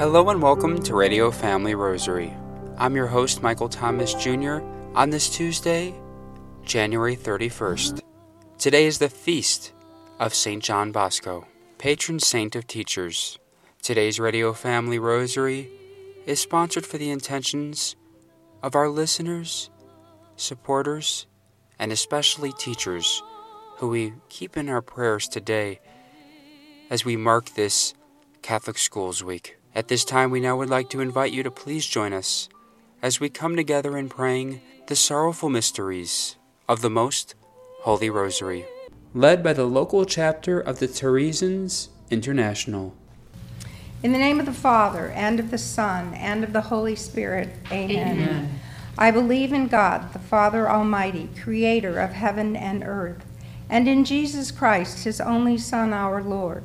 Hello and welcome to Radio Family Rosary. I'm your host, Michael Thomas Jr., on this Tuesday, January 31st. Today is the feast of St. John Bosco, patron saint of teachers. Today's Radio Family Rosary is sponsored for the intentions of our listeners, supporters, and especially teachers who we keep in our prayers today as we mark this Catholic Schools Week. At this time, we now would like to invite you to please join us as we come together in praying the sorrowful mysteries of the Most Holy Rosary. Led by the local chapter of the Theresians International. In the name of the Father, and of the Son, and of the Holy Spirit, amen. amen. I believe in God, the Father Almighty, creator of heaven and earth, and in Jesus Christ, his only Son, our Lord,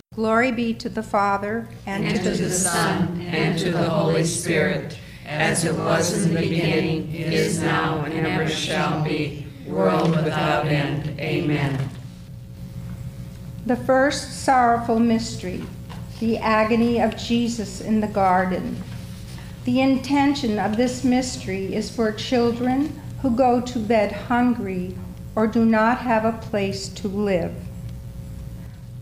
Glory be to the Father, and, and to, the, the Son, and to the Holy Spirit, as it was in the beginning, is now, and ever shall be, world without end. Amen. The first sorrowful mystery the agony of Jesus in the garden. The intention of this mystery is for children who go to bed hungry or do not have a place to live.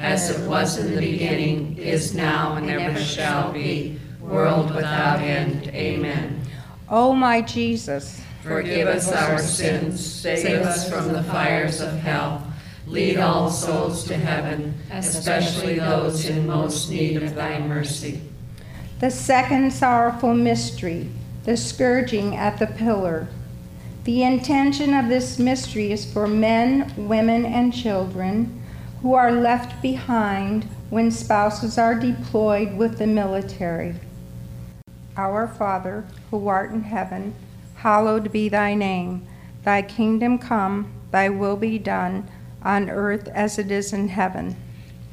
as it was in the beginning, is now, and ever shall be, world without end. Amen. O my Jesus, Forgive us our sins, save us from the fires of hell. Lead all souls to heaven, especially those in most need of thy mercy. the second sorrowful mystery, the scourging at the pillar. The intention of this mystery is for men, women, and children who are left behind when spouses are deployed with the military. Our Father, who art in heaven, hallowed be thy name. Thy kingdom come, thy will be done, on earth as it is in heaven.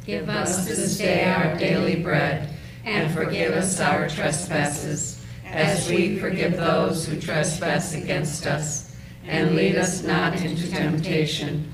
Give us this day our daily bread, and forgive us our trespasses, as we forgive those who trespass against us. And lead us not into temptation,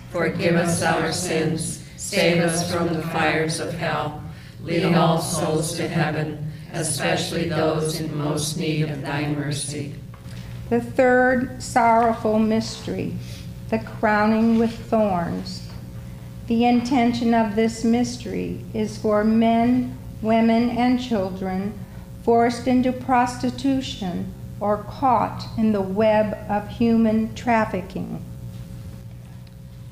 forgive us our sins, save us from the fires of hell, lead all souls to heaven especially those in most need of thy mercy. The third sorrowful mystery, the crowning with thorns. The intention of this mystery is for men, women, and children forced into prostitution or caught in the web of human trafficking.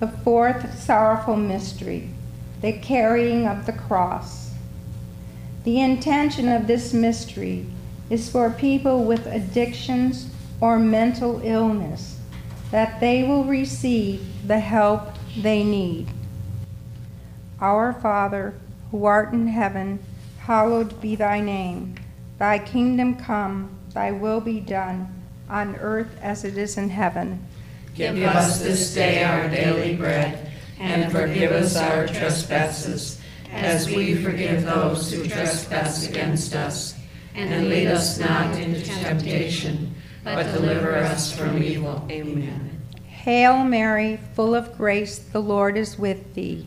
The fourth sorrowful mystery, the carrying of the cross. The intention of this mystery is for people with addictions or mental illness that they will receive the help they need. Our Father, who art in heaven, hallowed be thy name. Thy kingdom come, thy will be done, on earth as it is in heaven. Give us this day our daily bread, and forgive us our trespasses, as we forgive those who trespass against us. and lead us not into temptation, but deliver us from evil. Amen. Hail Mary, full of grace, the Lord is with thee.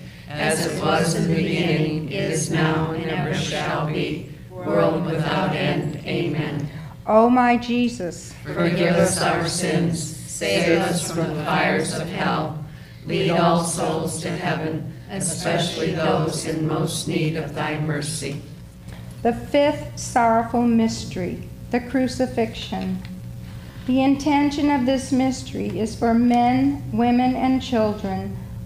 as it was in the beginning, is now, and ever shall be, world without end. Amen. O my Jesus, Forgive us our sins, save us from the fires of hell, lead all souls to heaven, especially those in most need of thy mercy. the fifth sorrowful mystery, the crucifixion. The intention of this mystery is for men, women, and children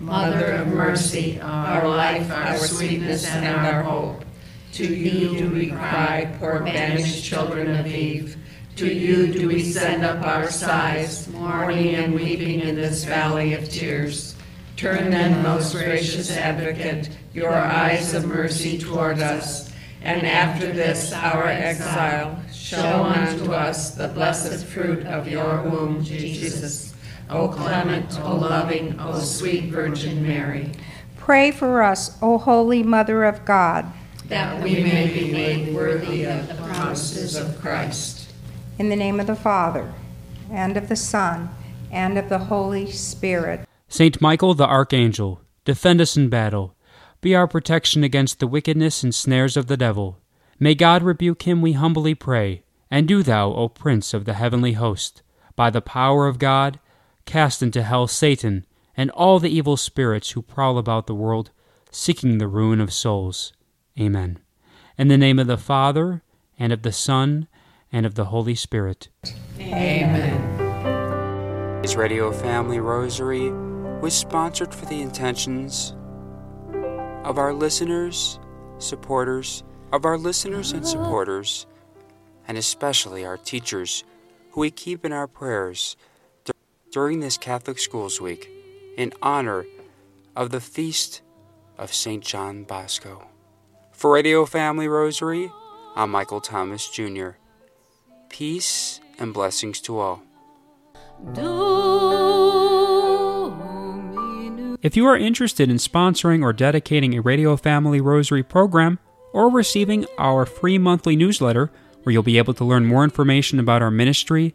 Mother of mercy, our life, our sweetness, and our hope. To you do we cry, poor banished children of Eve. To you do we send up our sighs, mourning and weeping in this valley of tears. Turn then, most gracious advocate, your eyes of mercy toward us, and after this our exile, show unto us the blessed fruit of your womb, Jesus. O clement, O loving, O sweet Virgin Mary. Pray for us, O Holy Mother of God, that we may be made worthy of the promises of Christ. In the name of the Father, and of the Son, and of the Holy Spirit. Saint Michael the Archangel, defend us in battle. Be our protection against the wickedness and snares of the devil. May God rebuke him, we humbly pray. And do thou, O Prince of the heavenly host, by the power of God, Cast into hell Satan and all the evil spirits who prowl about the world, seeking the ruin of souls. Amen. In the name of the Father, and of the Son, and of the Holy Spirit. Amen. His Radio Family Rosary was sponsored for the intentions of our listeners, supporters, of our listeners and supporters, and especially our teachers, who we keep in our prayers during this Catholic Schools Week in honor of the feast of St. John Bosco. For Radio Family Rosary, I'm Michael Thomas Jr. Peace and blessings to all. If you are interested in sponsoring or dedicating a Radio Family Rosary program or receiving our free monthly newsletter, where you'll be able to learn more information about our ministry,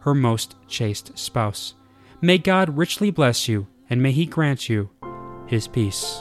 her most chaste spouse. May God richly bless you, and may He grant you His peace.